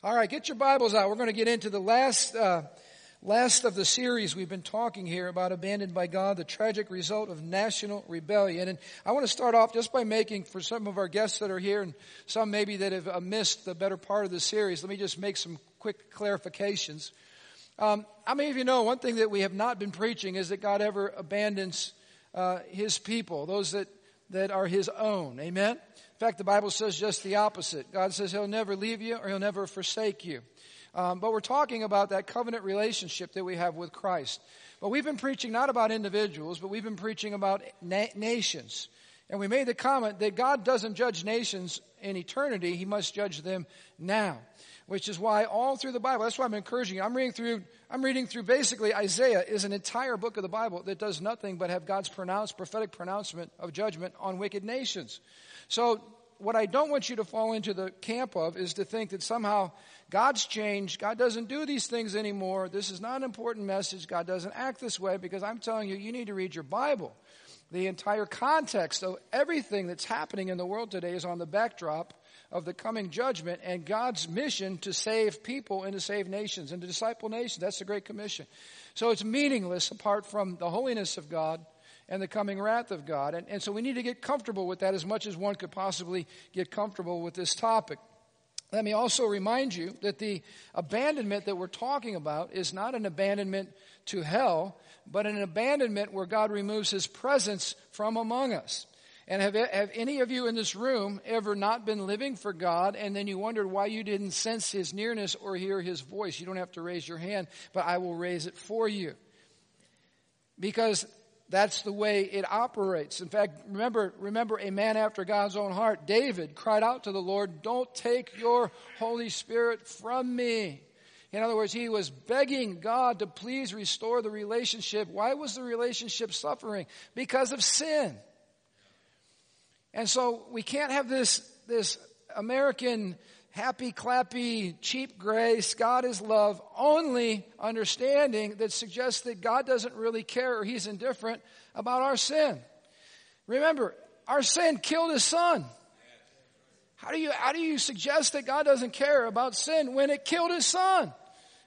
All right, get your Bibles out. We're going to get into the last, uh, last of the series we've been talking here about abandoned by God, the tragic result of national rebellion. And I want to start off just by making, for some of our guests that are here and some maybe that have uh, missed the better part of the series, let me just make some quick clarifications. Um, how many of you know one thing that we have not been preaching is that God ever abandons uh, His people, those that, that are His own. Amen? In fact, the Bible says just the opposite. God says He'll never leave you or He'll never forsake you. Um, but we're talking about that covenant relationship that we have with Christ. But we've been preaching not about individuals, but we've been preaching about na- nations. And we made the comment that God doesn't judge nations in eternity, He must judge them now. Which is why all through the Bible, that's why I'm encouraging you. I'm reading through, I'm reading through basically Isaiah is an entire book of the Bible that does nothing but have God's pronounced, prophetic pronouncement of judgment on wicked nations. So what I don't want you to fall into the camp of is to think that somehow God's changed. God doesn't do these things anymore. This is not an important message. God doesn't act this way because I'm telling you, you need to read your Bible. The entire context of everything that's happening in the world today is on the backdrop of the coming judgment and God's mission to save people and to save nations and to disciple nations. That's the Great Commission. So it's meaningless apart from the holiness of God and the coming wrath of God. And, and so we need to get comfortable with that as much as one could possibly get comfortable with this topic. Let me also remind you that the abandonment that we're talking about is not an abandonment to hell, but an abandonment where God removes his presence from among us. And have, have any of you in this room ever not been living for God and then you wondered why you didn't sense his nearness or hear his voice? You don't have to raise your hand, but I will raise it for you. Because that's the way it operates. In fact, remember, remember a man after God's own heart, David cried out to the Lord, don't take your Holy Spirit from me. In other words, he was begging God to please restore the relationship. Why was the relationship suffering? Because of sin. And so we can't have this, this American happy, clappy, cheap grace, God is love, only understanding that suggests that God doesn't really care or he's indifferent about our sin. Remember, our sin killed his son. How do you, how do you suggest that God doesn't care about sin when it killed his son?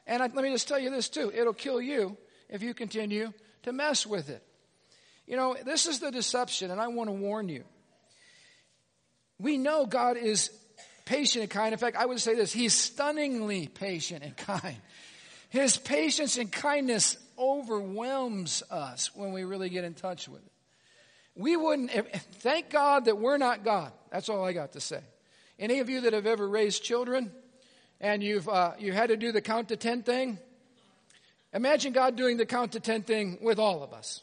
And I, let me just tell you this too. It'll kill you if you continue to mess with it. You know, this is the deception and I want to warn you. We know God is patient and kind. In fact, I would say this, he's stunningly patient and kind. His patience and kindness overwhelms us when we really get in touch with it. We wouldn't, thank God that we're not God. That's all I got to say. Any of you that have ever raised children and you've, uh, you had to do the count to 10 thing, imagine God doing the count to 10 thing with all of us.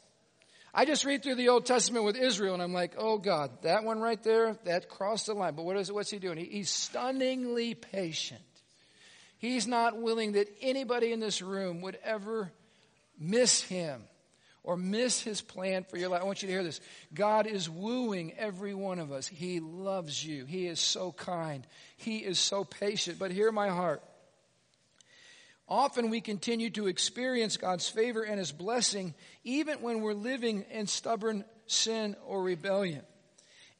I just read through the Old Testament with Israel and I'm like, oh God, that one right there, that crossed the line. But what is what's he doing? He, he's stunningly patient. He's not willing that anybody in this room would ever miss him or miss his plan for your life. I want you to hear this. God is wooing every one of us. He loves you. He is so kind. He is so patient. But hear my heart. Often we continue to experience God's favor and His blessing even when we're living in stubborn sin or rebellion.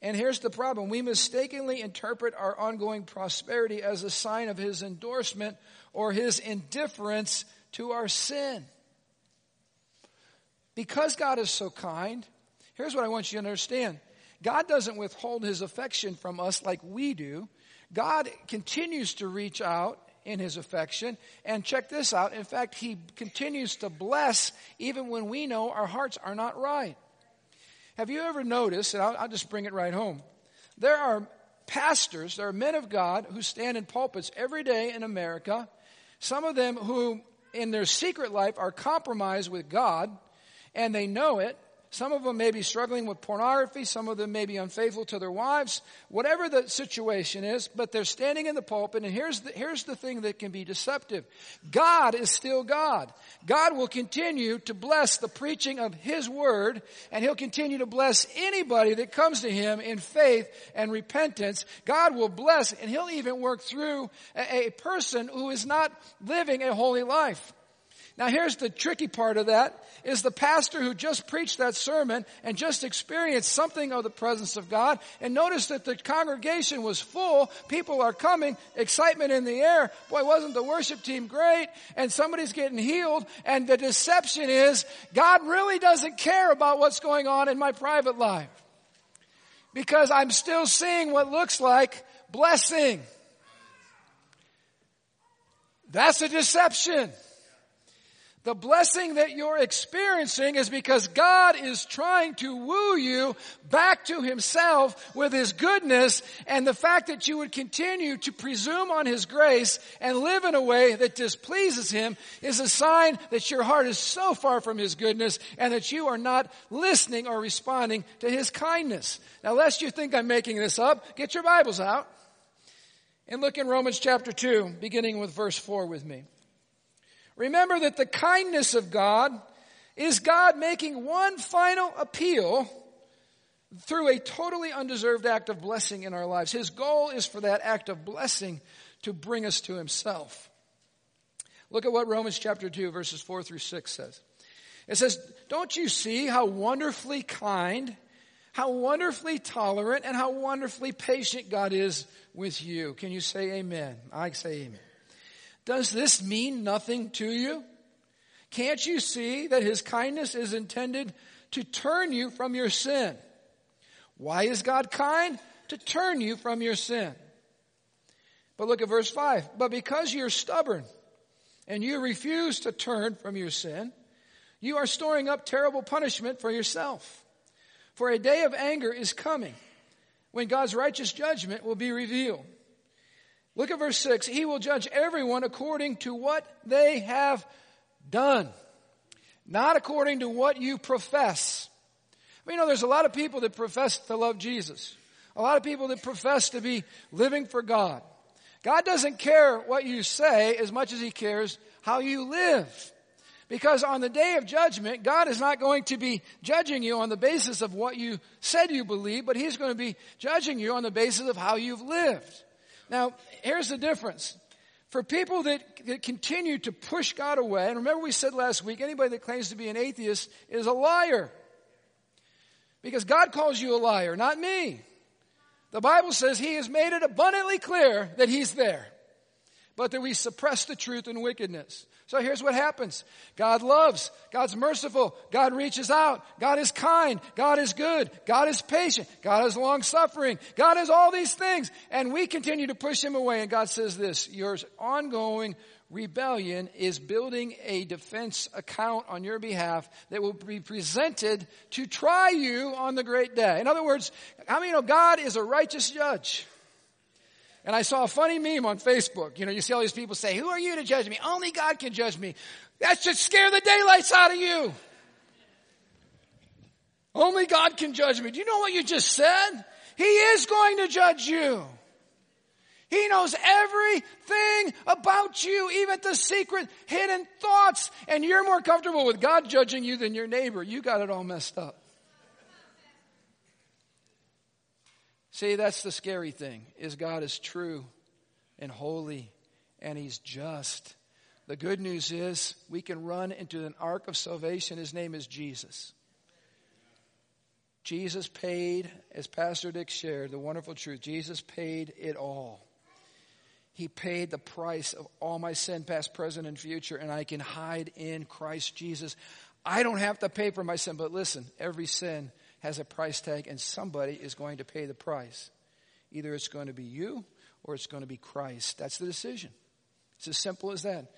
And here's the problem. We mistakenly interpret our ongoing prosperity as a sign of His endorsement or His indifference to our sin. Because God is so kind, here's what I want you to understand. God doesn't withhold His affection from us like we do. God continues to reach out in his affection. And check this out. In fact, he continues to bless even when we know our hearts are not right. Have you ever noticed, and I'll, I'll just bring it right home, there are pastors, there are men of God who stand in pulpits every day in America, some of them who in their secret life are compromised with God, and they know it, some of them may be struggling with pornography. Some of them may be unfaithful to their wives. Whatever the situation is, but they're standing in the pulpit and here's the, here's the thing that can be deceptive. God is still God. God will continue to bless the preaching of His Word and He'll continue to bless anybody that comes to Him in faith and repentance. God will bless and He'll even work through a, a person who is not living a holy life. Now here's the tricky part of that is the pastor who just preached that sermon and just experienced something of the presence of God and noticed that the congregation was full, people are coming, excitement in the air. Boy, wasn't the worship team great? And somebody's getting healed and the deception is God really doesn't care about what's going on in my private life. Because I'm still seeing what looks like blessing. That's a deception. The blessing that you're experiencing is because God is trying to woo you back to Himself with His goodness and the fact that you would continue to presume on His grace and live in a way that displeases Him is a sign that your heart is so far from His goodness and that you are not listening or responding to His kindness. Now lest you think I'm making this up, get your Bibles out and look in Romans chapter 2, beginning with verse 4 with me. Remember that the kindness of God is God making one final appeal through a totally undeserved act of blessing in our lives. His goal is for that act of blessing to bring us to himself. Look at what Romans chapter 2 verses 4 through 6 says. It says, don't you see how wonderfully kind, how wonderfully tolerant, and how wonderfully patient God is with you? Can you say amen? I say amen. Does this mean nothing to you? Can't you see that his kindness is intended to turn you from your sin? Why is God kind? To turn you from your sin. But look at verse 5. But because you're stubborn and you refuse to turn from your sin, you are storing up terrible punishment for yourself. For a day of anger is coming when God's righteous judgment will be revealed Look at verse 6. He will judge everyone according to what they have done, not according to what you profess. I mean, you know, there's a lot of people that profess to love Jesus. A lot of people that profess to be living for God. God doesn't care what you say as much as He cares how you live. Because on the day of judgment, God is not going to be judging you on the basis of what you said you believe, but He's going to be judging you on the basis of how you've lived. Now, here's the difference. For people that, that continue to push God away, and remember we said last week, anybody that claims to be an atheist is a liar. Because God calls you a liar, not me. The Bible says He has made it abundantly clear that He's there, but that we suppress the truth in wickedness. So here's what happens. God loves. God's merciful. God reaches out. God is kind. God is good. God is patient. God is long suffering. God is all these things. And we continue to push him away. And God says this, your ongoing rebellion is building a defense account on your behalf that will be presented to try you on the great day. In other words, how many know God is a righteous judge? And I saw a funny meme on Facebook. You know, you see all these people say, who are you to judge me? Only God can judge me. That should scare the daylights out of you. Only God can judge me. Do you know what you just said? He is going to judge you. He knows everything about you, even the secret hidden thoughts. And you're more comfortable with God judging you than your neighbor. You got it all messed up. See, that's the scary thing, is God is true and holy and He's just. The good news is we can run into an ark of salvation. His name is Jesus. Jesus paid, as Pastor Dick shared, the wonderful truth. Jesus paid it all. He paid the price of all my sin, past, present, and future, and I can hide in Christ Jesus. I don't have to pay for my sin, but listen, every sin has a price tag and somebody is going to pay the price. Either it's going to be you or it's going to be Christ. That's the decision. It's as simple as that.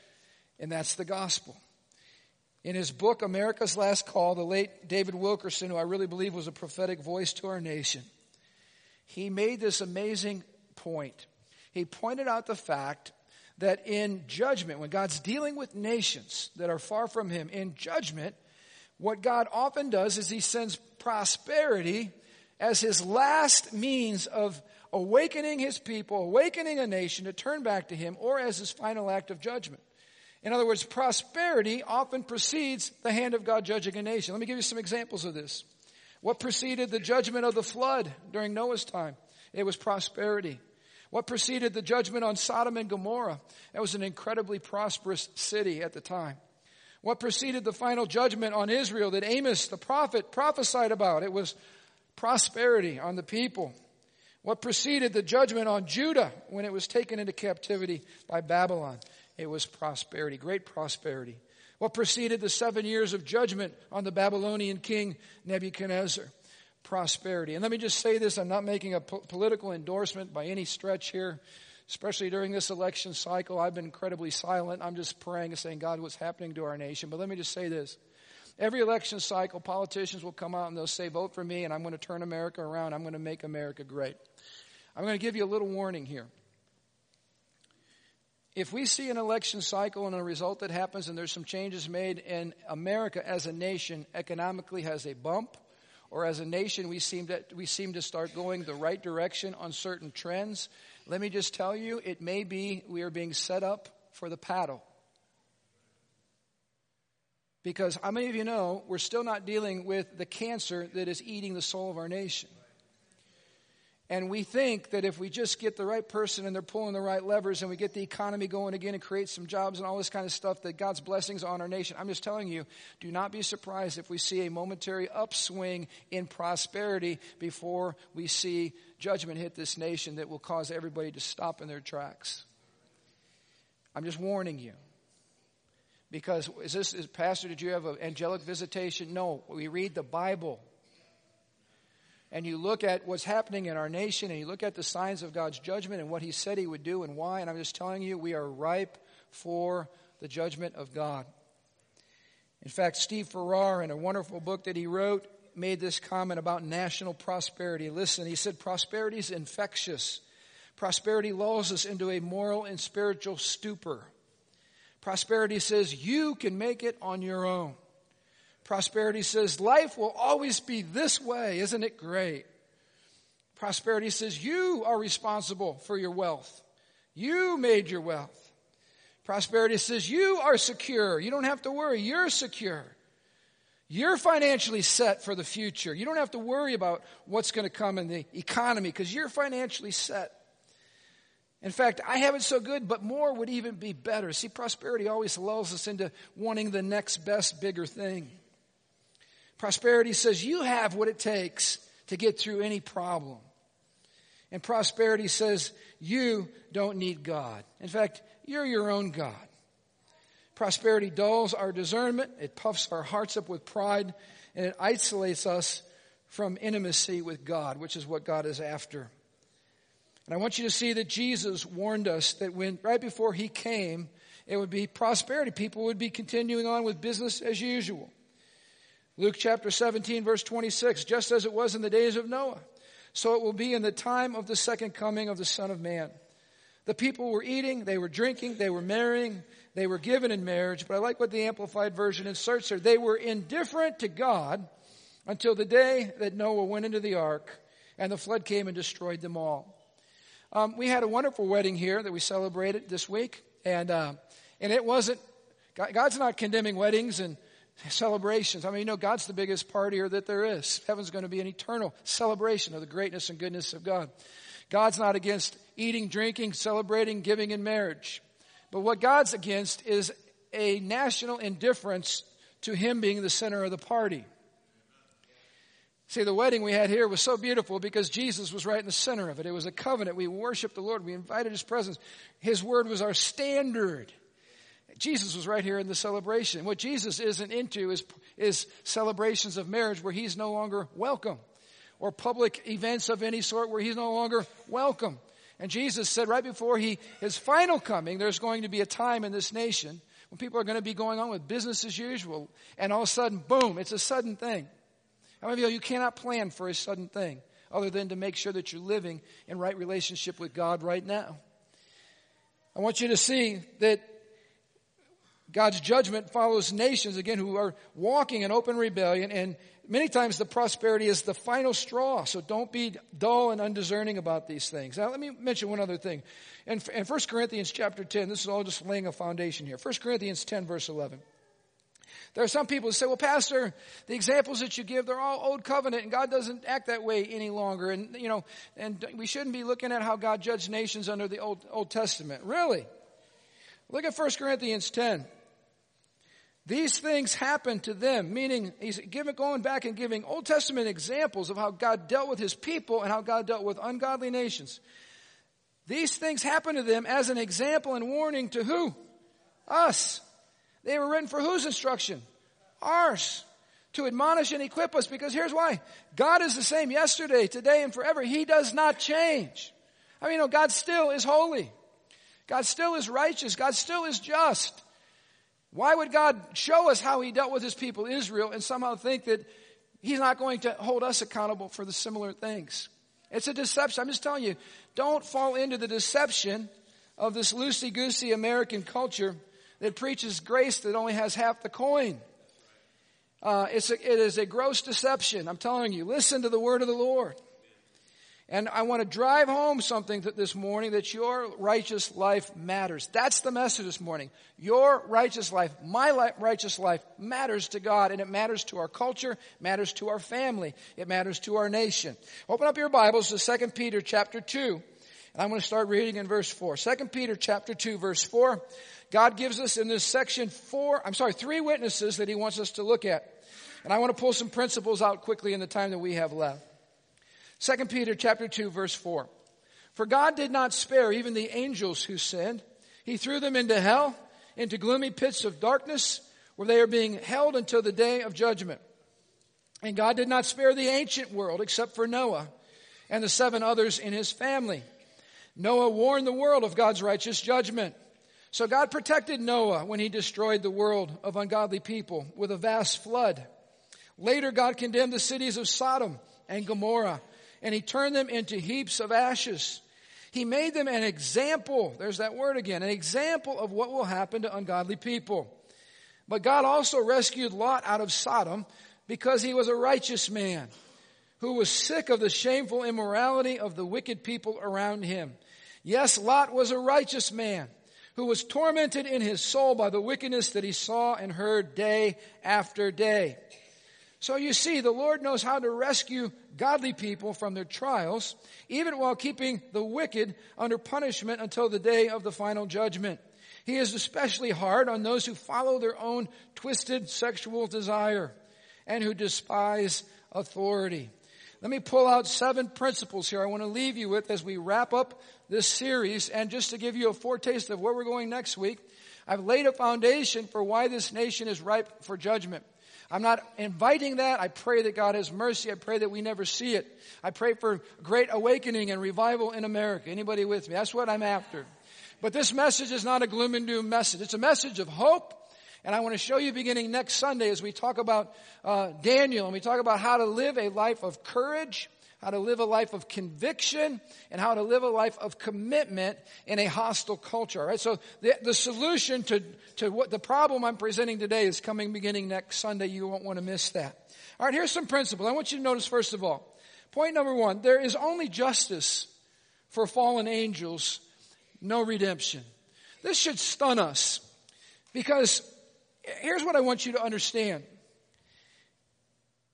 And that's the gospel. In his book, America's Last Call, the late David Wilkerson, who I really believe was a prophetic voice to our nation, he made this amazing point. He pointed out the fact that in judgment, when God's dealing with nations that are far from him, in judgment, what God often does is he sends prosperity as his last means of awakening his people, awakening a nation to turn back to him, or as his final act of judgment. In other words, prosperity often precedes the hand of God judging a nation. Let me give you some examples of this. What preceded the judgment of the flood during Noah's time? It was prosperity. What preceded the judgment on Sodom and Gomorrah? It was an incredibly prosperous city at the time. What preceded the final judgment on Israel that Amos the prophet prophesied about? It was prosperity on the people. What preceded the judgment on Judah when it was taken into captivity by Babylon? It was prosperity, great prosperity. What preceded the seven years of judgment on the Babylonian king Nebuchadnezzar? Prosperity. And let me just say this, I'm not making a po- political endorsement by any stretch here, especially during this election cycle. I've been incredibly silent. I'm just praying and saying, God, what's happening to our nation? But let me just say this. Every election cycle, politicians will come out and they'll say, vote for me and I'm going to turn America around. I'm going to make America great. I'm going to give you a little warning here. If we see an election cycle and a result that happens and there's some changes made and America as a nation economically has a bump, or as a nation we seem to, we seem to start going the right direction on certain trends, let me just tell you, it may be we are being set up for the paddle. Because how many of you know we're still not dealing with the cancer that is eating the soul of our nation? And we think that if we just get the right person and they're pulling the right levers and we get the economy going again and create some jobs and all this kind of stuff, that God's blessings on our nation. I'm just telling you, do not be surprised if we see a momentary upswing in prosperity before we see judgment hit this nation that will cause everybody to stop in their tracks. I'm just warning you. Because is this, is, Pastor, did you have an angelic visitation? No, we read the Bible and you look at what's happening in our nation and you look at the signs of God's judgment and what He said He would do and why, and I'm just telling you, we are ripe for the judgment of God. In fact, Steve Farrar, in a wonderful book that he wrote, made this comment about national prosperity. Listen, he said, prosperity is infectious. Prosperity lulls us into a moral and spiritual stupor. Prosperity says you can make it on your own. Prosperity says life will always be this way. Isn't it great? Prosperity says you are responsible for your wealth. You made your wealth. Prosperity says you are secure. You don't have to worry. You're secure. You're financially set for the future. You don't have to worry about what's going to come in the economy because you're financially set. In fact, I have it so good, but more would even be better. See, prosperity always lulls us into wanting the next best, bigger thing. Prosperity says you have what it takes to get through any problem. And prosperity says you don't need God. In fact, you're your own God. Prosperity dulls our discernment, it puffs our hearts up with pride, and it isolates us from intimacy with God, which is what God is after. And I want you to see that Jesus warned us that when, right before he came, it would be prosperity. People would be continuing on with business as usual. Luke chapter 17 verse 26, just as it was in the days of Noah, so it will be in the time of the second coming of the Son of Man. The people were eating, they were drinking, they were marrying, they were given in marriage, but I like what the Amplified Version inserts there. They were indifferent to God until the day that Noah went into the ark and the flood came and destroyed them all. Um, we had a wonderful wedding here that we celebrated this week, and uh, and it wasn't. God's not condemning weddings and celebrations. I mean, you know, God's the biggest partier that there is. Heaven's going to be an eternal celebration of the greatness and goodness of God. God's not against eating, drinking, celebrating, giving in marriage. But what God's against is a national indifference to Him being the center of the party. See, the wedding we had here was so beautiful because Jesus was right in the center of it. It was a covenant. We worshiped the Lord. We invited His presence. His word was our standard. Jesus was right here in the celebration. What Jesus isn't into is, is celebrations of marriage where he's no longer welcome or public events of any sort where he's no longer welcome. And Jesus said right before he, his final coming, there's going to be a time in this nation when people are going to be going on with business as usual. And all of a sudden, boom, it's a sudden thing. How many of you, you cannot plan for a sudden thing other than to make sure that you're living in right relationship with God right now. I want you to see that God's judgment follows nations, again, who are walking in open rebellion, and many times the prosperity is the final straw. So don't be dull and undiscerning about these things. Now, let me mention one other thing. In, in 1 Corinthians chapter 10, this is all just laying a foundation here. 1 Corinthians 10, verse 11. There are some people who say, well, Pastor, the examples that you give, they're all old covenant and God doesn't act that way any longer. And, you know, and we shouldn't be looking at how God judged nations under the Old, Old Testament. Really? Look at 1 Corinthians 10. These things happened to them, meaning he's giving, going back and giving Old Testament examples of how God dealt with his people and how God dealt with ungodly nations. These things happened to them as an example and warning to who? Us. They were written for whose instruction? Ours. To admonish and equip us because here's why. God is the same yesterday, today, and forever. He does not change. I mean, you know, God still is holy. God still is righteous. God still is just. Why would God show us how he dealt with his people Israel and somehow think that he's not going to hold us accountable for the similar things? It's a deception. I'm just telling you, don't fall into the deception of this loosey-goosey American culture that preaches grace that only has half the coin. Uh, it's a, it is a gross deception. I'm telling you, listen to the word of the Lord. And I want to drive home something this morning that your righteous life matters. That's the message this morning. Your righteous life, my life, righteous life matters to God and it matters to our culture, matters to our family, it matters to our nation. Open up your Bibles to 2 Peter chapter 2. And I'm going to start reading in verse 4. 2 Peter chapter 2 verse 4. God gives us in this section four, I'm sorry, three witnesses that he wants us to look at. And I want to pull some principles out quickly in the time that we have left. 2 Peter chapter 2 verse 4. For God did not spare even the angels who sinned. He threw them into hell, into gloomy pits of darkness, where they are being held until the day of judgment. And God did not spare the ancient world except for Noah and the seven others in his family. Noah warned the world of God's righteous judgment. So God protected Noah when he destroyed the world of ungodly people with a vast flood. Later, God condemned the cities of Sodom and Gomorrah and he turned them into heaps of ashes. He made them an example, there's that word again, an example of what will happen to ungodly people. But God also rescued Lot out of Sodom because he was a righteous man who was sick of the shameful immorality of the wicked people around him. Yes, Lot was a righteous man who was tormented in his soul by the wickedness that he saw and heard day after day. So you see, the Lord knows how to rescue godly people from their trials, even while keeping the wicked under punishment until the day of the final judgment. He is especially hard on those who follow their own twisted sexual desire and who despise authority. Let me pull out seven principles here I want to leave you with as we wrap up this series. And just to give you a foretaste of where we're going next week, I've laid a foundation for why this nation is ripe for judgment. I'm not inviting that. I pray that God has mercy. I pray that we never see it. I pray for great awakening and revival in America. Anybody with me? That's what I'm after. But this message is not a gloom and doom message. It's a message of hope. And I want to show you beginning next Sunday as we talk about uh, Daniel and we talk about how to live a life of courage how to live a life of conviction, and how to live a life of commitment in a hostile culture. Right. So the, the solution to, to what the problem I'm presenting today is coming beginning next Sunday. You won't want to miss that. All right, here's some principles. I want you to notice first of all, point number one, there is only justice for fallen angels, no redemption. This should stun us because here's what I want you to understand.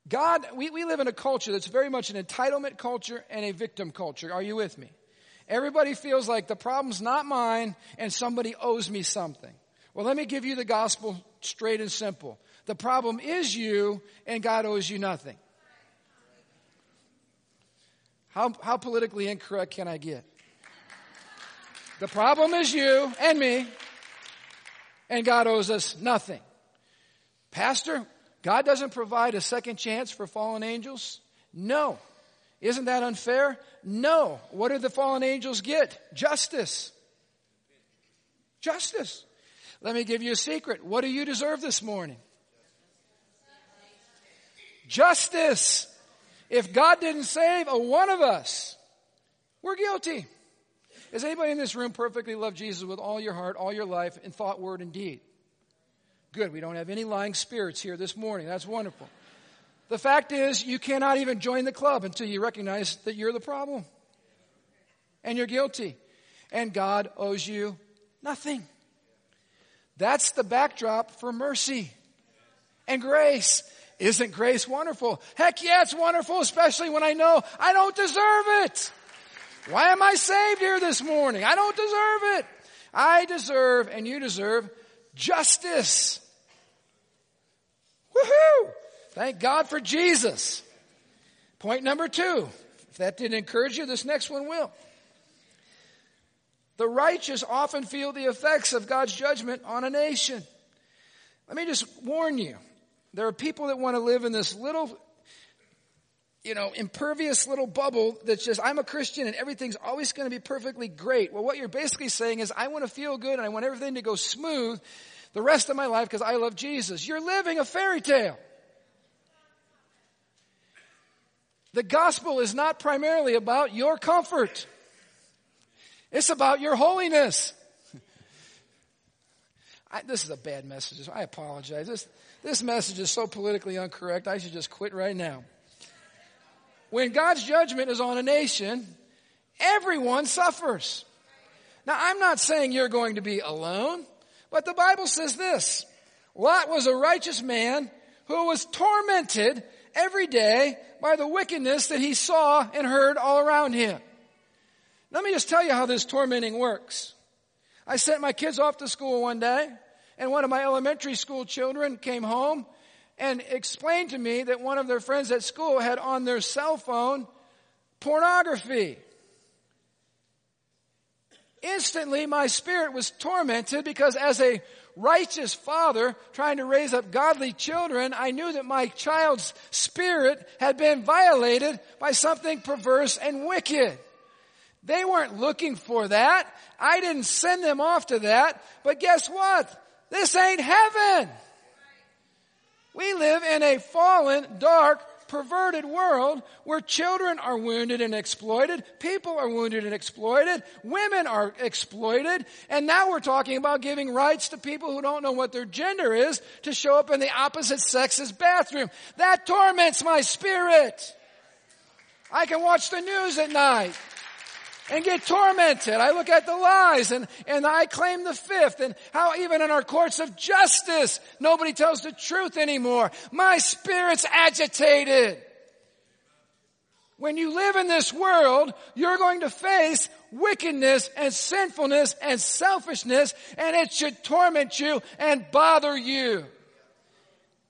God, we, we live in a culture that's very much an entitlement culture and a victim culture. Are you with me? Everybody feels like the problem's not mine and somebody owes me something. Well, let me give you the gospel straight and simple. The problem is you and God owes you nothing. How, how politically incorrect can I get? The problem is you and me and God owes us nothing. Pastor, God doesn't provide a second chance for fallen angels? No. Isn't that unfair? No. What did the fallen angels get? Justice. Justice. Let me give you a secret. What do you deserve this morning? Justice. If God didn't save a one of us, we're guilty. Does anybody in this room perfectly love Jesus with all your heart, all your life, in thought, word, and deed? Good. We don't have any lying spirits here this morning. That's wonderful. The fact is, you cannot even join the club until you recognize that you're the problem. And you're guilty. And God owes you nothing. That's the backdrop for mercy and grace. Isn't grace wonderful? Heck yeah, it's wonderful, especially when I know I don't deserve it. Why am I saved here this morning? I don't deserve it. I deserve and you deserve justice. Woohoo! Thank God for Jesus. Point number two. If that didn't encourage you, this next one will. The righteous often feel the effects of God's judgment on a nation. Let me just warn you. There are people that want to live in this little, you know, impervious little bubble that's just, I'm a Christian and everything's always going to be perfectly great. Well, what you're basically saying is, I want to feel good and I want everything to go smooth the rest of my life because I love Jesus. You're living a fairy tale. The gospel is not primarily about your comfort. It's about your holiness. I, this is a bad message. I apologize. This, this message is so politically incorrect, I should just quit right now. When God's judgment is on a nation, everyone suffers. Now, I'm not saying you're going to be alone, but the Bible says this. Lot was a righteous man who was tormented every day by the wickedness that he saw and heard all around him. Let me just tell you how this tormenting works. I sent my kids off to school one day, and one of my elementary school children came home and explained to me that one of their friends at school had on their cell phone pornography. Instantly, my spirit was tormented because as a righteous father trying to raise up godly children, I knew that my child's spirit had been violated by something perverse and wicked. They weren't looking for that. I didn't send them off to that. But guess what? This ain't heaven. We live in a fallen, dark, perverted world where children are wounded and exploited, people are wounded and exploited, women are exploited, and now we're talking about giving rights to people who don't know what their gender is to show up in the opposite sex's bathroom. That torments my spirit. I can watch the news at night and get tormented. I look at the lies and, and I claim the fifth and how even in our courts of justice, nobody tells the truth anymore. My spirit's agitated. When you live in this world, you're going to face wickedness and sinfulness and selfishness and it should torment you and bother you.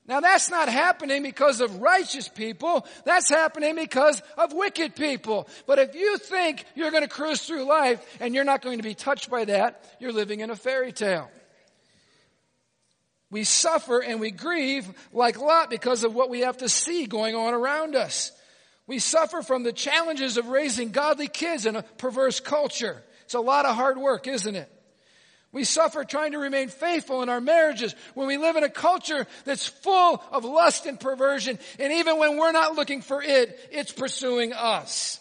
Now that's not happening because of righteous people. That's happening because of wicked people. But if you think you're going to cruise through life and you're not going to be touched by that, you're living in a fairy tale. We suffer and we grieve like Lot because of what we have to see going on around us. We suffer from the challenges of raising godly kids in a perverse culture. It's a lot of hard work, isn't it? We suffer trying to remain faithful in our marriages when we live in a culture that's full of lust and perversion. And even when we're not looking for it, it's pursuing us.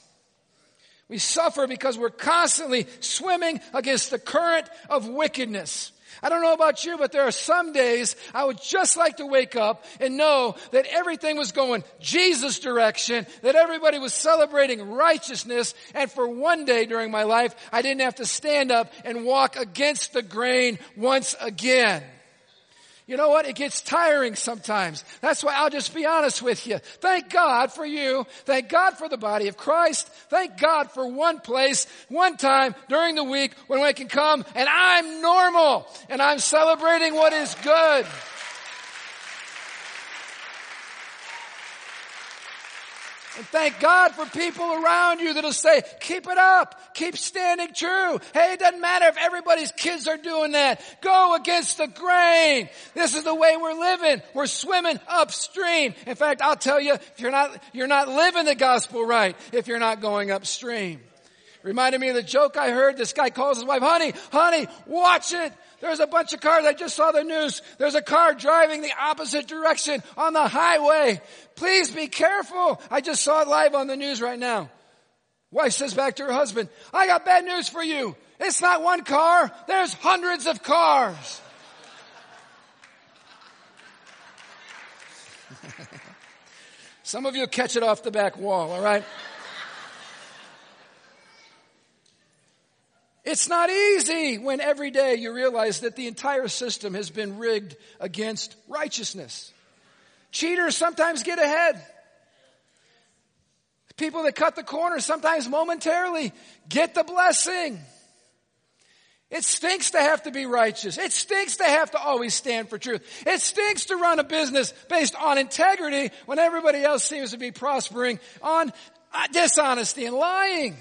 We suffer because we're constantly swimming against the current of wickedness. I don't know about you, but there are some days I would just like to wake up and know that everything was going Jesus direction, that everybody was celebrating righteousness, and for one day during my life, I didn't have to stand up and walk against the grain once again. You know what? It gets tiring sometimes. That's why I'll just be honest with you. Thank God for you. Thank God for the body of Christ. Thank God for one place, one time during the week when we can come and I'm normal and I'm celebrating what is good. And thank God for people around you that'll say, keep it up, keep standing true. Hey, it doesn't matter if everybody's kids are doing that. Go against the grain. This is the way we're living. We're swimming upstream. In fact, I'll tell you, if you're not, you're not living the gospel right if you're not going upstream. Reminded me of the joke I heard. This guy calls his wife, honey, honey, watch it. There's a bunch of cars. I just saw the news. There's a car driving the opposite direction on the highway. Please be careful. I just saw it live on the news right now. Wife says back to her husband, I got bad news for you. It's not one car. There's hundreds of cars. Some of you catch it off the back wall, all right? It's not easy when every day you realize that the entire system has been rigged against righteousness. Cheaters sometimes get ahead. People that cut the corner sometimes momentarily get the blessing. It stinks to have to be righteous. It stinks to have to always stand for truth. It stinks to run a business based on integrity when everybody else seems to be prospering on dishonesty and lying.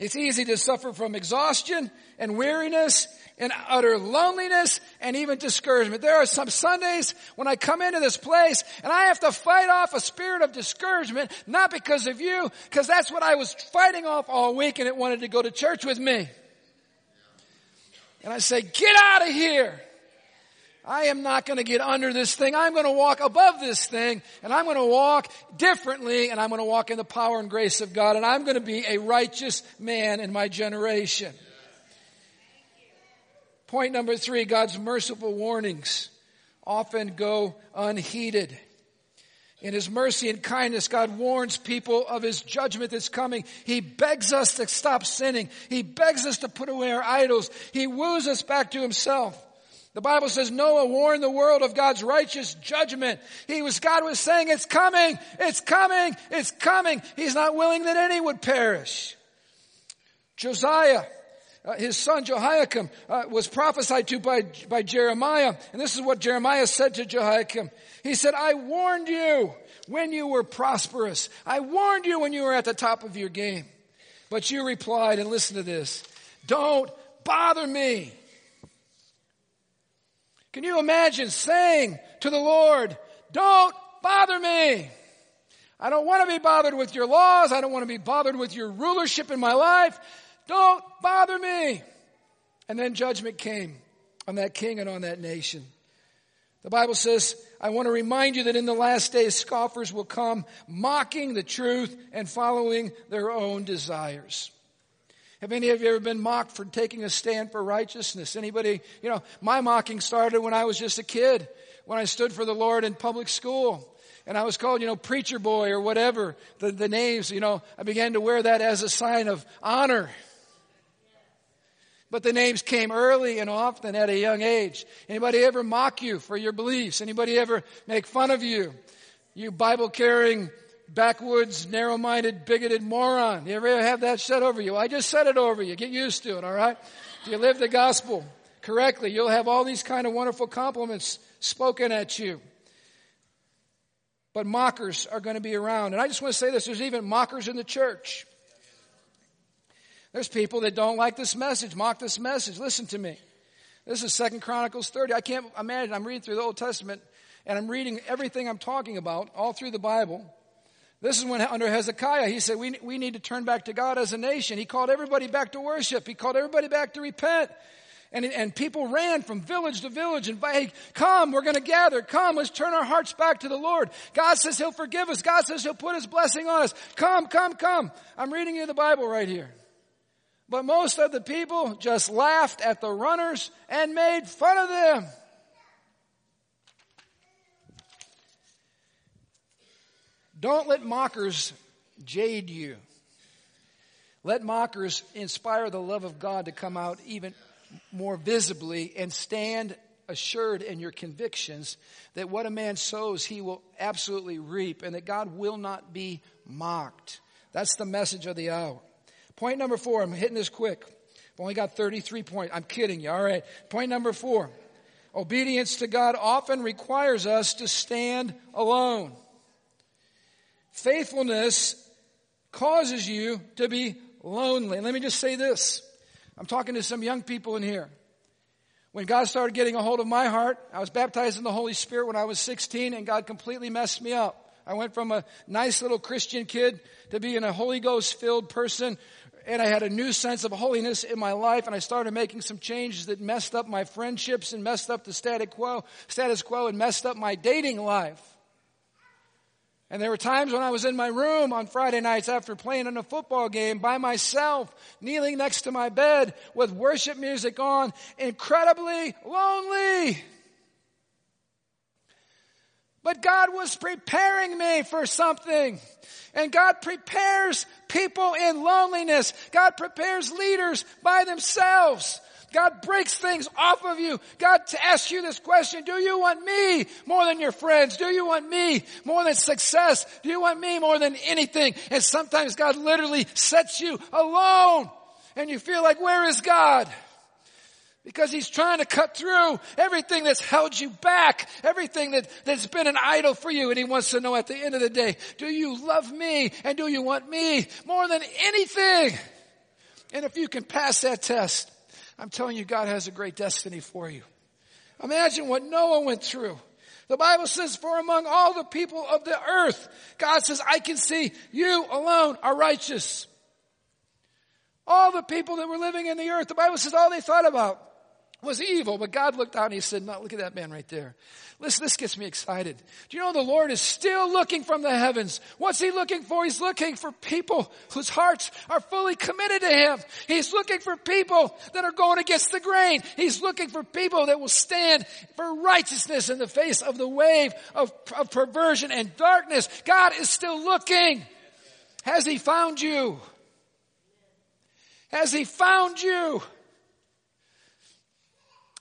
It's easy to suffer from exhaustion and weariness and utter loneliness and even discouragement. There are some Sundays when I come into this place and I have to fight off a spirit of discouragement, not because of you, because that's what I was fighting off all week and it wanted to go to church with me. And I say, get out of here. I am not going to get under this thing. I'm going to walk above this thing and I'm going to walk differently and I'm going to walk in the power and grace of God and I'm going to be a righteous man in my generation. Point number three, God's merciful warnings often go unheeded. In His mercy and kindness, God warns people of His judgment that's coming. He begs us to stop sinning. He begs us to put away our idols. He woos us back to Himself. The Bible says Noah warned the world of God's righteous judgment. He was, God was saying, it's coming, it's coming, it's coming. He's not willing that any would perish. Josiah, uh, his son Jehoiakim, uh, was prophesied to by, by Jeremiah. And this is what Jeremiah said to Jehoiakim. He said, I warned you when you were prosperous. I warned you when you were at the top of your game. But you replied, and listen to this, don't bother me. Can you imagine saying to the Lord, don't bother me. I don't want to be bothered with your laws. I don't want to be bothered with your rulership in my life. Don't bother me. And then judgment came on that king and on that nation. The Bible says, I want to remind you that in the last days scoffers will come mocking the truth and following their own desires. Have any of you ever been mocked for taking a stand for righteousness? Anybody, you know, my mocking started when I was just a kid, when I stood for the Lord in public school. And I was called, you know, preacher boy or whatever, the, the names, you know, I began to wear that as a sign of honor. But the names came early and often at a young age. Anybody ever mock you for your beliefs? Anybody ever make fun of you? You Bible carrying backwoods, narrow-minded, bigoted moron. You ever have that said over you? I just said it over you. Get used to it, all right? If you live the gospel correctly, you'll have all these kind of wonderful compliments spoken at you. But mockers are going to be around. And I just want to say this, there's even mockers in the church. There's people that don't like this message, mock this message. Listen to me. This is Second Chronicles 30. I can't imagine, I'm reading through the Old Testament and I'm reading everything I'm talking about all through the Bible. This is when under Hezekiah, he said, we, we need to turn back to God as a nation. He called everybody back to worship. He called everybody back to repent. And, and people ran from village to village and hey, come, we're going to gather. Come, let's turn our hearts back to the Lord. God says He'll forgive us. God says He'll put His blessing on us. Come, come, come. I'm reading you the Bible right here. But most of the people just laughed at the runners and made fun of them. Don't let mockers jade you. Let mockers inspire the love of God to come out even more visibly and stand assured in your convictions that what a man sows, he will absolutely reap and that God will not be mocked. That's the message of the hour. Point number four, I'm hitting this quick. I've only got 33 points. I'm kidding you. All right. Point number four. Obedience to God often requires us to stand alone. Faithfulness causes you to be lonely. And Let me just say this. I'm talking to some young people in here. When God started getting a hold of my heart, I was baptized in the Holy Spirit when I was 16 and God completely messed me up. I went from a nice little Christian kid to being a Holy Ghost filled person and I had a new sense of holiness in my life and I started making some changes that messed up my friendships and messed up the status quo, status quo and messed up my dating life. And there were times when I was in my room on Friday nights after playing in a football game by myself, kneeling next to my bed with worship music on, incredibly lonely. But God was preparing me for something. And God prepares people in loneliness. God prepares leaders by themselves. God breaks things off of you. God asks you this question, do you want me more than your friends? Do you want me more than success? Do you want me more than anything? And sometimes God literally sets you alone and you feel like, where is God? Because he's trying to cut through everything that's held you back, everything that, that's been an idol for you. And he wants to know at the end of the day, do you love me and do you want me more than anything? And if you can pass that test, I'm telling you, God has a great destiny for you. Imagine what Noah went through. The Bible says, for among all the people of the earth, God says, I can see you alone are righteous. All the people that were living in the earth, the Bible says all they thought about was evil, but God looked down and he said, no, look at that man right there. Listen, this gets me excited. Do you know the Lord is still looking from the heavens? What's he looking for? He's looking for people whose hearts are fully committed to him. He's looking for people that are going against the grain. He's looking for people that will stand for righteousness in the face of the wave of, of perversion and darkness. God is still looking. Has he found you? Has he found you?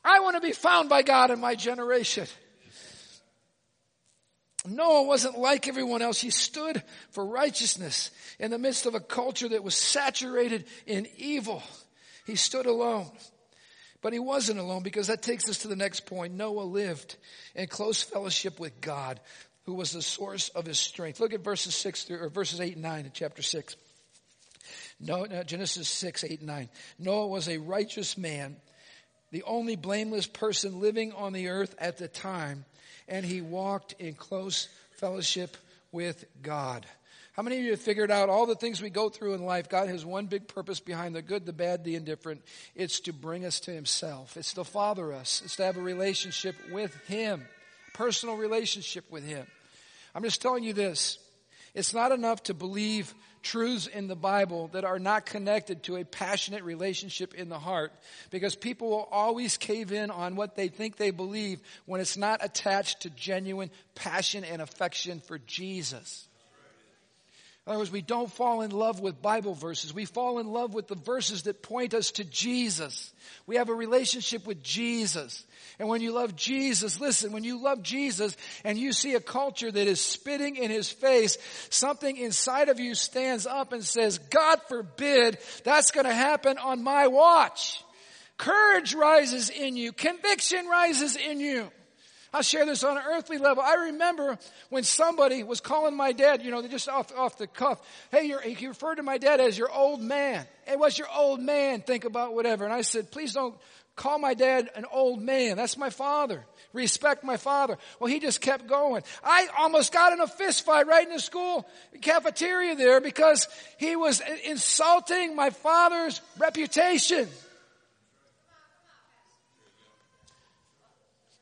I want to be found by God in my generation. Noah wasn't like everyone else. He stood for righteousness in the midst of a culture that was saturated in evil. He stood alone. But he wasn't alone because that takes us to the next point. Noah lived in close fellowship with God, who was the source of his strength. Look at verses six through, or verses eight and nine in chapter six. Noah, Genesis 6, 8, 9. Noah was a righteous man the only blameless person living on the earth at the time, and he walked in close fellowship with God. How many of you have figured out all the things we go through in life? God has one big purpose behind the good, the bad, the indifferent. It's to bring us to Himself. It's to father us. It's to have a relationship with Him, personal relationship with Him. I'm just telling you this. It's not enough to believe truths in the Bible that are not connected to a passionate relationship in the heart because people will always cave in on what they think they believe when it's not attached to genuine passion and affection for Jesus. In other words, we don't fall in love with Bible verses. We fall in love with the verses that point us to Jesus. We have a relationship with Jesus. And when you love Jesus, listen, when you love Jesus and you see a culture that is spitting in his face, something inside of you stands up and says, God forbid that's going to happen on my watch. Courage rises in you. Conviction rises in you. I'll share this on an earthly level. I remember when somebody was calling my dad, you know, just off, off the cuff. Hey, he referred to my dad as your old man. Hey, what's your old man think about whatever? And I said, please don't call my dad an old man. That's my father. Respect my father. Well, he just kept going. I almost got in a fist fight right in the school cafeteria there because he was insulting my father's reputation.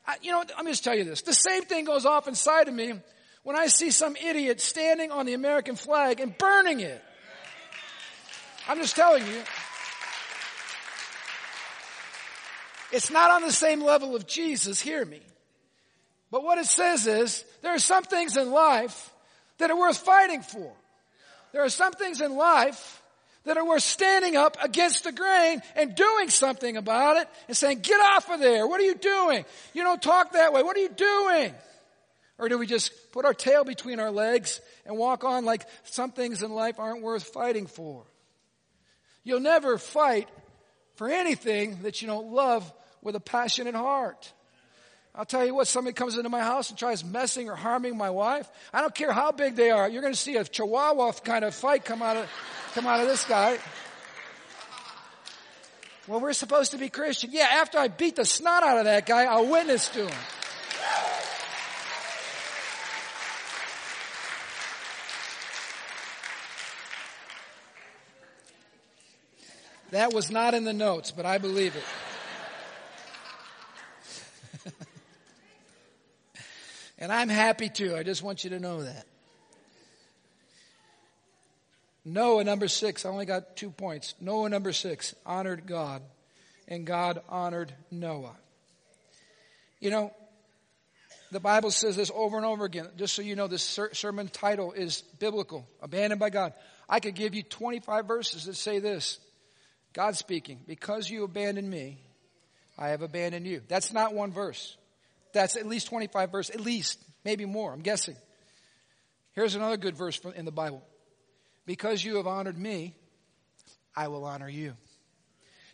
I, you know, let me just tell you this. The same thing goes off inside of me when I see some idiot standing on the American flag and burning it. I'm just telling you. It's not on the same level of Jesus, hear me. But what it says is, there are some things in life that are worth fighting for. There are some things in life that are worth standing up against the grain and doing something about it and saying, get off of there. What are you doing? You don't talk that way. What are you doing? Or do we just put our tail between our legs and walk on like some things in life aren't worth fighting for? You'll never fight for anything that you don't love with a passionate heart. I'll tell you what, somebody comes into my house and tries messing or harming my wife. I don't care how big they are. You're going to see a chihuahua kind of fight come out of, come out of this guy. Well, we're supposed to be Christian. Yeah, after I beat the snot out of that guy, I'll witness to him. That was not in the notes, but I believe it. And I'm happy too. I just want you to know that. Noah, number six, I only got two points. Noah, number six, honored God, and God honored Noah. You know, the Bible says this over and over again. Just so you know, this ser- sermon title is biblical, abandoned by God. I could give you 25 verses that say this God speaking, because you abandoned me, I have abandoned you. That's not one verse. That's at least 25 verses, at least, maybe more, I'm guessing. Here's another good verse in the Bible. Because you have honored me, I will honor you.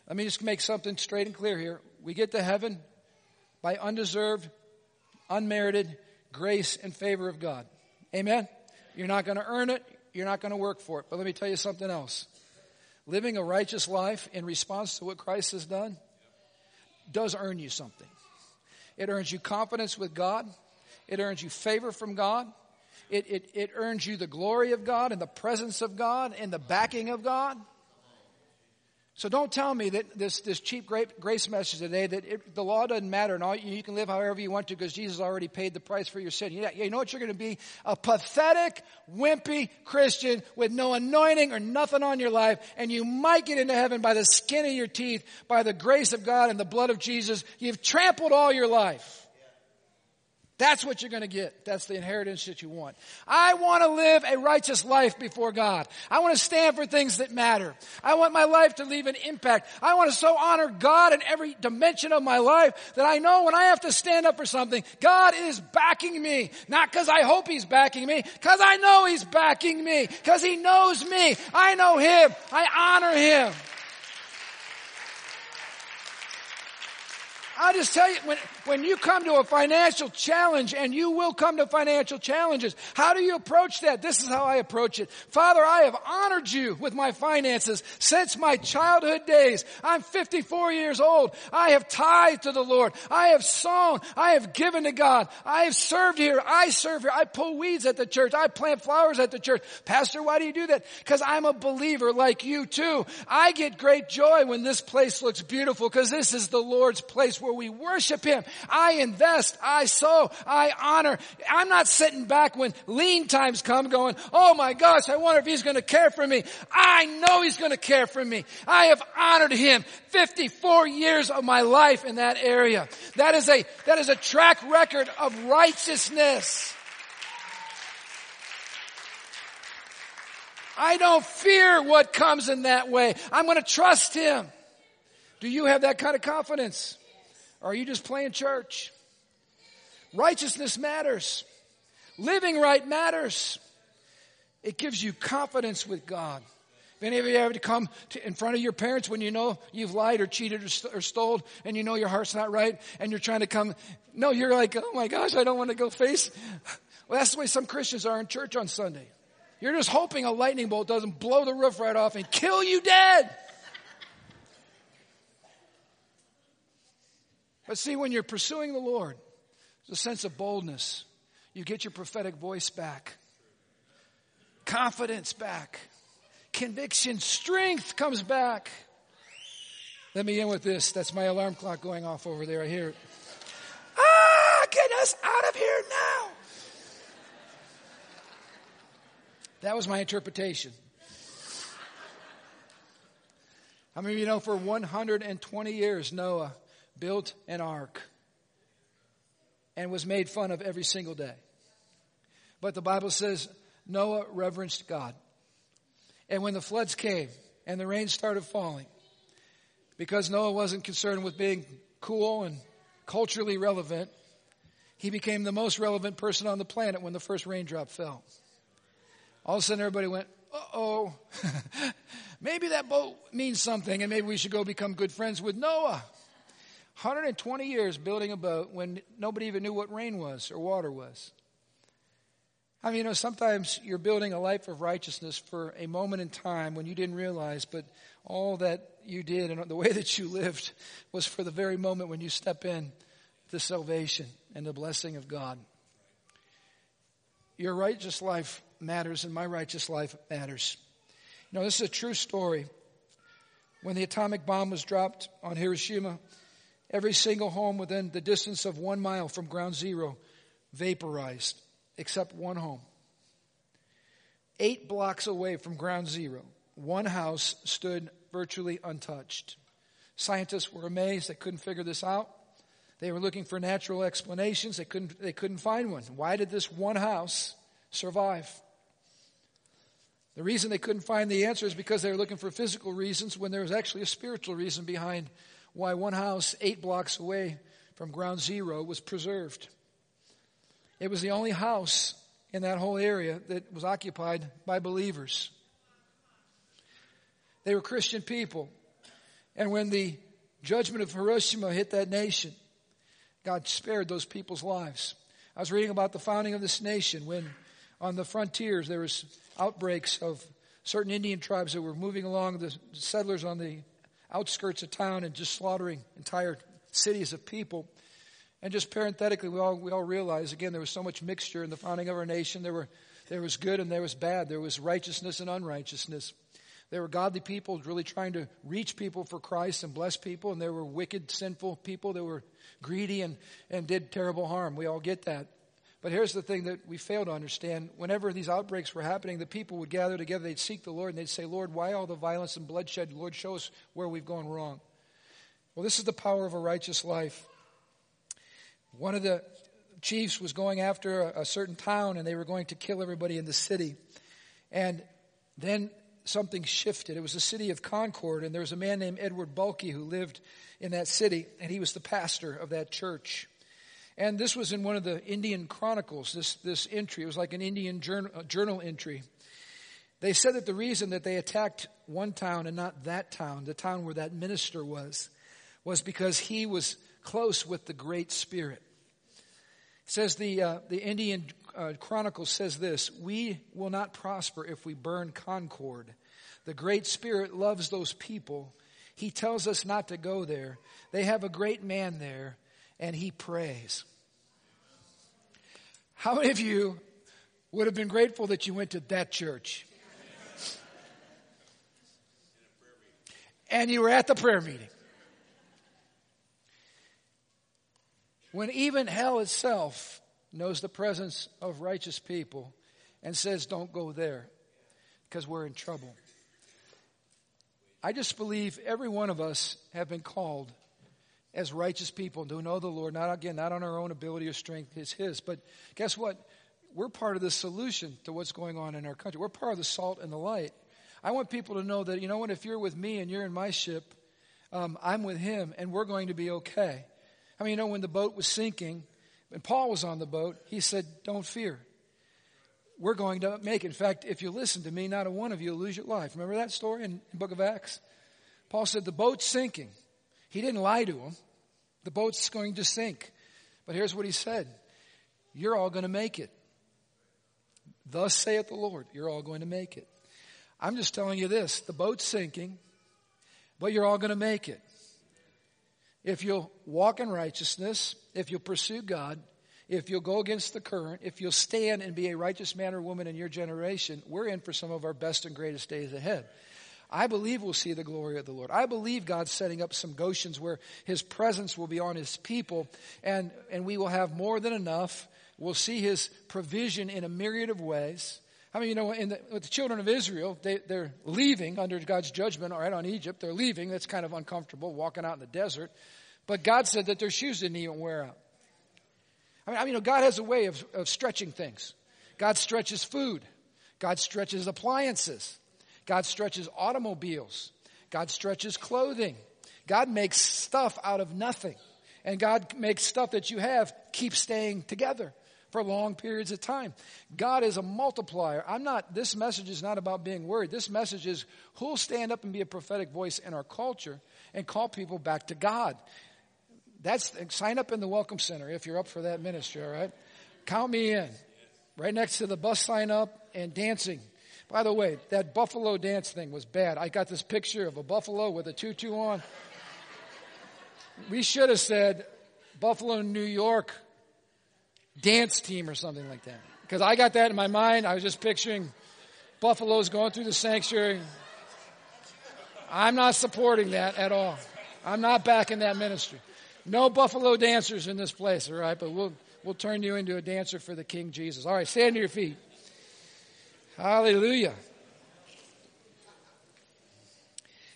Let me just make something straight and clear here. We get to heaven by undeserved, unmerited grace and favor of God. Amen? You're not going to earn it. You're not going to work for it. But let me tell you something else. Living a righteous life in response to what Christ has done does earn you something. It earns you confidence with God. It earns you favor from God. It, it, it earns you the glory of God and the presence of God and the backing of God. So don't tell me that this, this cheap grace message today that it, the law doesn't matter and all, you can live however you want to because Jesus already paid the price for your sin. You know, you know what you're going to be? A pathetic, wimpy Christian with no anointing or nothing on your life and you might get into heaven by the skin of your teeth, by the grace of God and the blood of Jesus. You've trampled all your life. That's what you're going to get. That's the inheritance that you want. I want to live a righteous life before God. I want to stand for things that matter. I want my life to leave an impact. I want to so honor God in every dimension of my life that I know when I have to stand up for something, God is backing me. Not because I hope He's backing me, because I know He's backing me, because He knows me. I know Him. I honor Him. I'll just tell you, when, when you come to a financial challenge, and you will come to financial challenges, how do you approach that? This is how I approach it. Father, I have honored you with my finances since my childhood days. I'm 54 years old. I have tithed to the Lord. I have sown. I have given to God. I have served here. I serve here. I pull weeds at the church. I plant flowers at the church. Pastor, why do you do that? Because I'm a believer like you too. I get great joy when this place looks beautiful because this is the Lord's place where we worship Him. I invest, I sow, I honor. I'm not sitting back when lean times come going, oh my gosh, I wonder if He's going to care for me. I know He's going to care for me. I have honored Him 54 years of my life in that area. That is a, that is a track record of righteousness. I don't fear what comes in that way. I'm going to trust Him. Do you have that kind of confidence? Or are you just playing church? Righteousness matters. Living right matters. It gives you confidence with God. If any of you ever come to, in front of your parents when you know you've lied or cheated or, st- or stole and you know your heart's not right and you're trying to come, no, you're like, oh my gosh, I don't want to go face. Well, that's the way some Christians are in church on Sunday. You're just hoping a lightning bolt doesn't blow the roof right off and kill you dead. But see, when you're pursuing the Lord, there's a sense of boldness. You get your prophetic voice back, confidence back, conviction, strength comes back. Let me end with this. That's my alarm clock going off over there. I hear it. Ah, get us out of here now. That was my interpretation. How many of you know for 120 years, Noah built an ark and was made fun of every single day. But the Bible says Noah reverenced God. And when the floods came and the rain started falling, because Noah wasn't concerned with being cool and culturally relevant, he became the most relevant person on the planet when the first raindrop fell. All of a sudden everybody went, uh-oh, maybe that boat means something and maybe we should go become good friends with Noah. 120 years building a boat when nobody even knew what rain was or water was. I mean, you know, sometimes you're building a life of righteousness for a moment in time when you didn't realize, but all that you did and the way that you lived was for the very moment when you step in to salvation and the blessing of God. Your righteous life matters and my righteous life matters. You know, this is a true story. When the atomic bomb was dropped on Hiroshima, Every single home within the distance of one mile from ground zero vaporized, except one home. Eight blocks away from ground zero, one house stood virtually untouched. Scientists were amazed. They couldn't figure this out. They were looking for natural explanations. They couldn't, they couldn't find one. Why did this one house survive? The reason they couldn't find the answer is because they were looking for physical reasons when there was actually a spiritual reason behind why one house eight blocks away from ground zero was preserved. It was the only house in that whole area that was occupied by believers. They were Christian people. And when the judgment of Hiroshima hit that nation, God spared those people's lives. I was reading about the founding of this nation when on the frontiers there was outbreaks of certain Indian tribes that were moving along the settlers on the outskirts of town and just slaughtering entire cities of people. And just parenthetically, we all, we all realize, again, there was so much mixture in the founding of our nation. There, were, there was good and there was bad. There was righteousness and unrighteousness. There were godly people really trying to reach people for Christ and bless people, and there were wicked, sinful people that were greedy and, and did terrible harm. We all get that. But here's the thing that we fail to understand. Whenever these outbreaks were happening, the people would gather together, they'd seek the Lord, and they'd say, Lord, why all the violence and bloodshed? Lord, show us where we've gone wrong. Well, this is the power of a righteous life. One of the chiefs was going after a, a certain town, and they were going to kill everybody in the city. And then something shifted. It was the city of Concord, and there was a man named Edward Bulkeley who lived in that city, and he was the pastor of that church. And this was in one of the Indian Chronicles, this, this entry. It was like an Indian journal, journal entry. They said that the reason that they attacked one town and not that town, the town where that minister was, was because he was close with the Great Spirit. It says the, uh, the Indian uh, Chronicle says this, we will not prosper if we burn concord. The Great Spirit loves those people. He tells us not to go there. They have a great man there and he prays. How many of you would have been grateful that you went to that church? And you were at the prayer meeting. When even hell itself knows the presence of righteous people and says, don't go there because we're in trouble. I just believe every one of us have been called as righteous people to know the Lord, not again, not on our own ability or strength, it's His. But guess what? We're part of the solution to what's going on in our country. We're part of the salt and the light. I want people to know that, you know what, if you're with me and you're in my ship, um, I'm with him and we're going to be okay. I mean, you know, when the boat was sinking and Paul was on the boat, he said, Don't fear. We're going to make it. In fact, if you listen to me, not a one of you will lose your life. Remember that story in the book of Acts? Paul said, The boat's sinking. He didn't lie to him. The boat's going to sink. But here's what he said. You're all going to make it. Thus saith the Lord. You're all going to make it. I'm just telling you this. The boat's sinking, but you're all going to make it. If you'll walk in righteousness, if you'll pursue God, if you'll go against the current, if you'll stand and be a righteous man or woman in your generation, we're in for some of our best and greatest days ahead. I believe we'll see the glory of the Lord. I believe God's setting up some Goshens where His presence will be on His people and, and we will have more than enough. We'll see His provision in a myriad of ways. I mean, you know, the, with the children of Israel, they, they're leaving under God's judgment, all right, on Egypt. They're leaving. That's kind of uncomfortable, walking out in the desert. But God said that their shoes didn't even wear out. I mean, I mean you know, God has a way of, of stretching things. God stretches food. God stretches appliances. God stretches automobiles. God stretches clothing. God makes stuff out of nothing. And God makes stuff that you have keep staying together for long periods of time. God is a multiplier. I'm not, this message is not about being worried. This message is who'll stand up and be a prophetic voice in our culture and call people back to God. That's, sign up in the Welcome Center if you're up for that ministry, all right? Count me in. Right next to the bus sign up and dancing by the way, that buffalo dance thing was bad. I got this picture of a buffalo with a tutu on. We should have said Buffalo, New York dance team or something like that. Because I got that in my mind. I was just picturing buffaloes going through the sanctuary. I'm not supporting that at all. I'm not backing that ministry. No buffalo dancers in this place, all right? But we'll, we'll turn you into a dancer for the King Jesus. All right, stand to your feet. Hallelujah.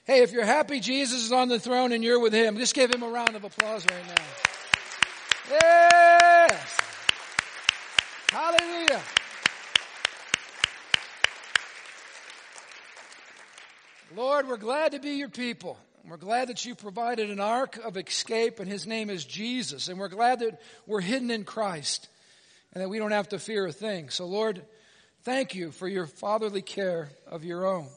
Hey, if you're happy Jesus is on the throne and you're with him, just give him a round of applause right now. Yes. Hallelujah. Lord, we're glad to be your people. We're glad that you provided an ark of escape and his name is Jesus. And we're glad that we're hidden in Christ and that we don't have to fear a thing. So Lord, Thank you for your fatherly care of your own.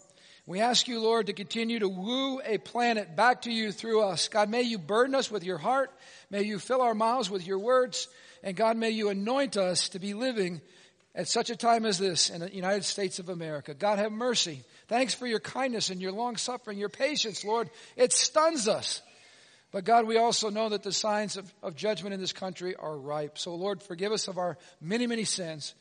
We ask you, Lord, to continue to woo a planet back to you through us. God, may you burden us with your heart. May you fill our mouths with your words. And God, may you anoint us to be living at such a time as this in the United States of America. God, have mercy. Thanks for your kindness and your long suffering, your patience, Lord. It stuns us. But God, we also know that the signs of, of judgment in this country are ripe. So Lord, forgive us of our many, many sins.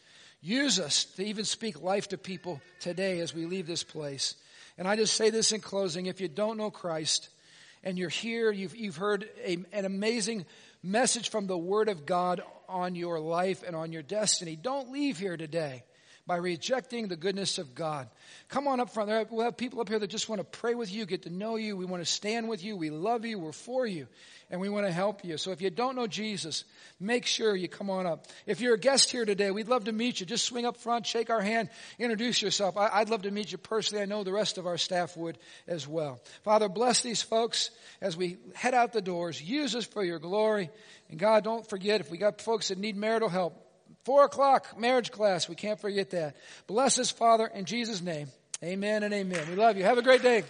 Use us to even speak life to people today as we leave this place. And I just say this in closing. If you don't know Christ and you're here, you've, you've heard a, an amazing message from the Word of God on your life and on your destiny. Don't leave here today by rejecting the goodness of God. Come on up front. We'll have people up here that just want to pray with you, get to know you. We want to stand with you. We love you. We're for you. And we want to help you. So if you don't know Jesus, make sure you come on up. If you're a guest here today, we'd love to meet you. Just swing up front, shake our hand, introduce yourself. I, would love to meet you personally. I know the rest of our staff would as well. Father, bless these folks as we head out the doors. Use us for your glory. And God, don't forget if we got folks that need marital help, Four o'clock, marriage class. We can't forget that. Bless us, Father, in Jesus' name. Amen and amen. We love you. Have a great day.